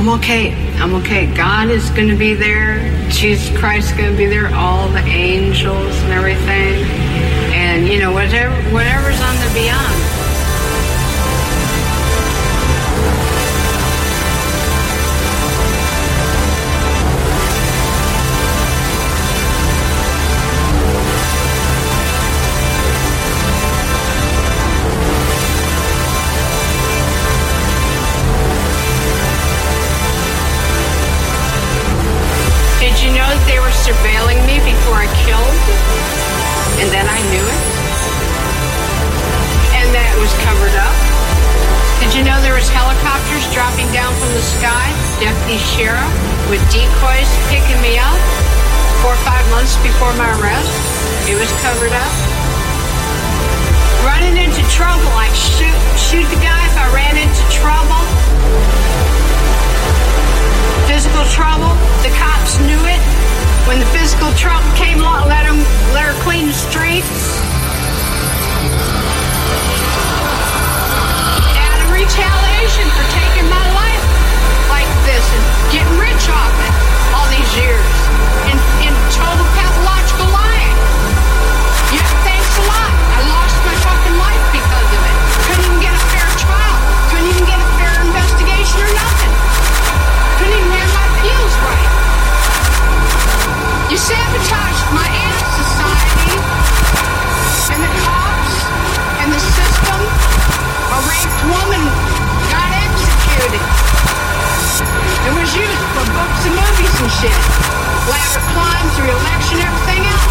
I'm okay. I'm okay. God is going to be there. Jesus Christ is going to be there. All the angels and everything. And, you know, whatever, whatever's on the beyond. Dropping down from the sky? Deputy sheriff with decoys picking me up four or five months before my arrest? It was covered up. Running into trouble, I'd shoot, shoot the guy if I ran into trouble physical trouble. The cops knew it. When the physical trouble came along, let them let her clean the streets. retaliation for taking my life like this and getting rich off it all these years in, in total pathological lying. Yeah, thanks a lot. I lost my fucking life because of it. Couldn't even get a fair trial. Couldn't even get a fair investigation or nothing. Couldn't even have my appeals right. You sabotaged my anti society and the cops and the system, a raped woman. It was used for books and movies and shit. Elaborate climbs, re-election, everything else.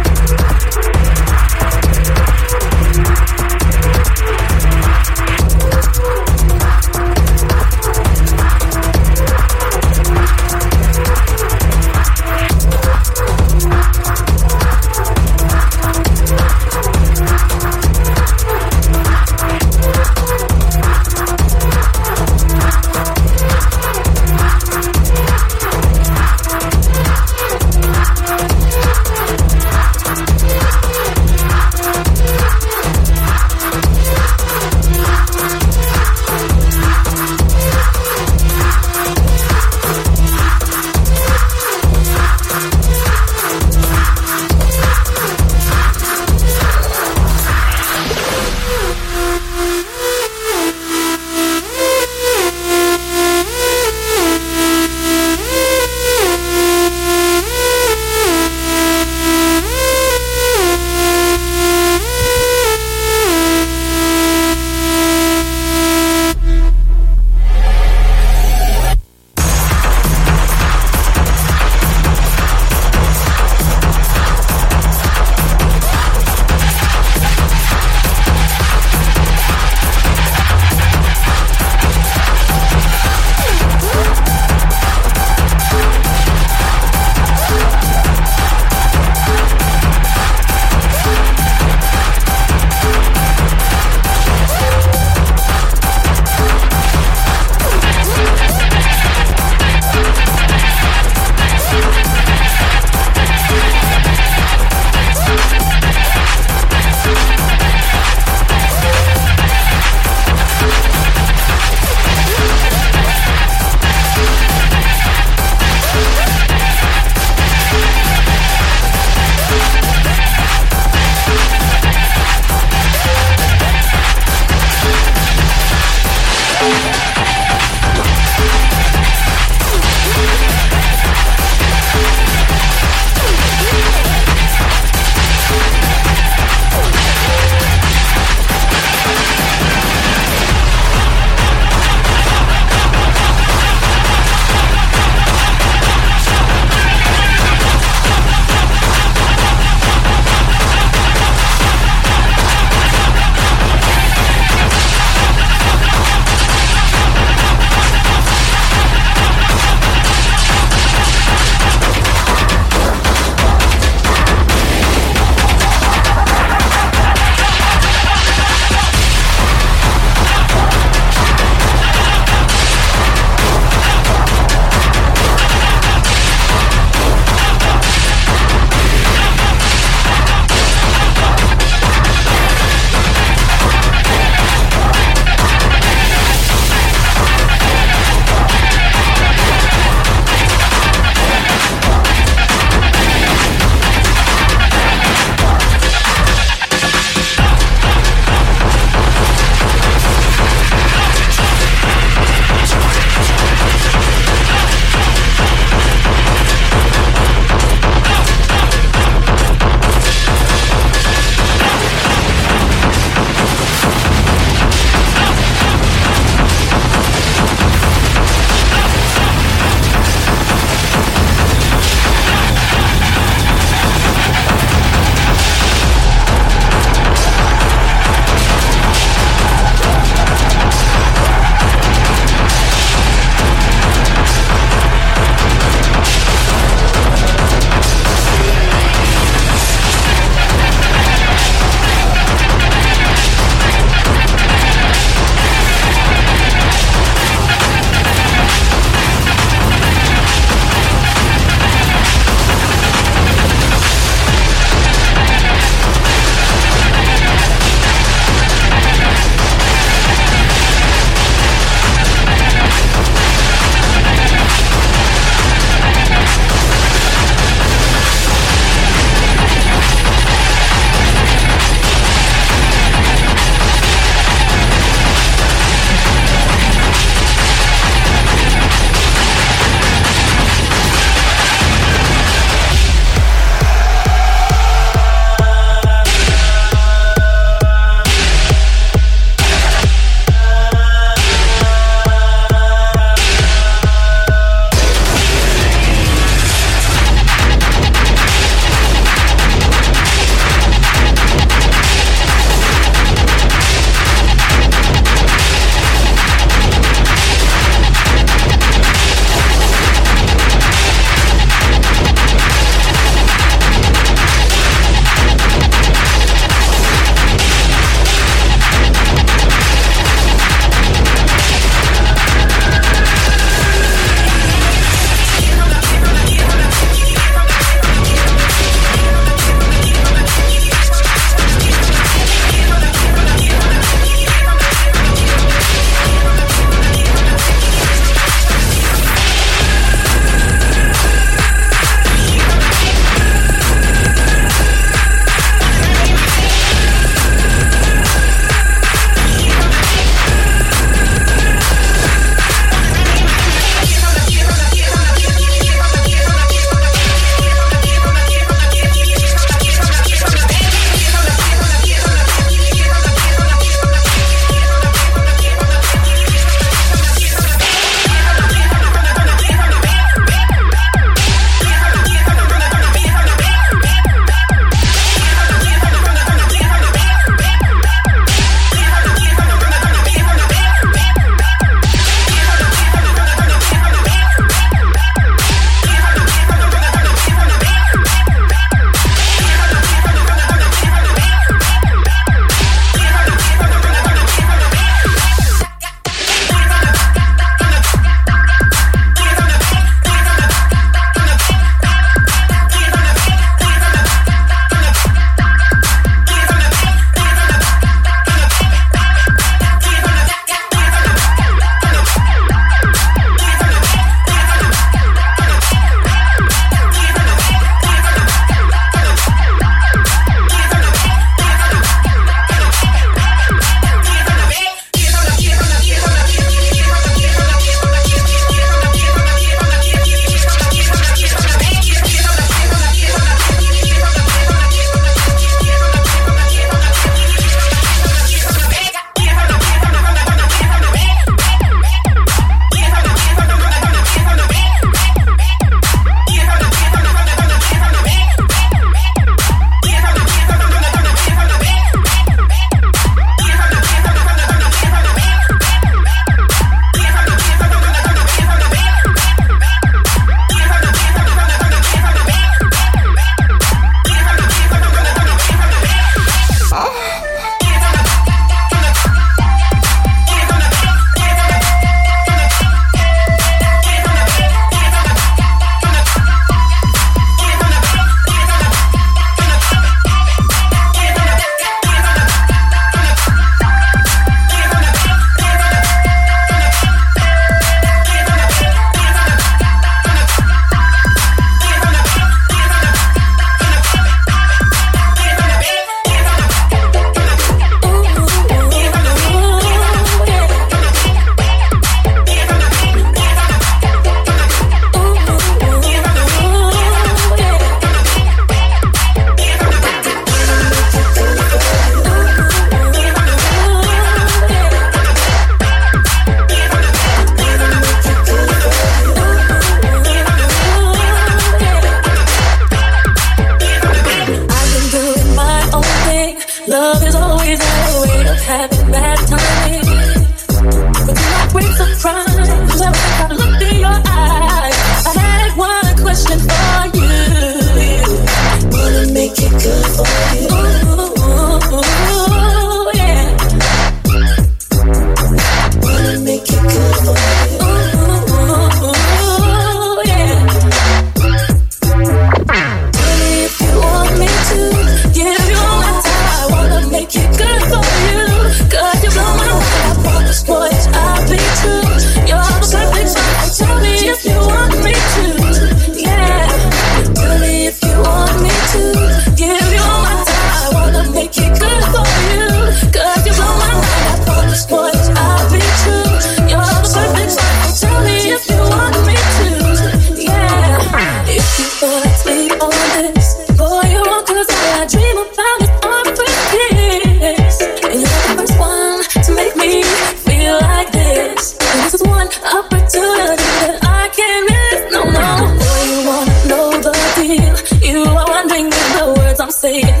Know the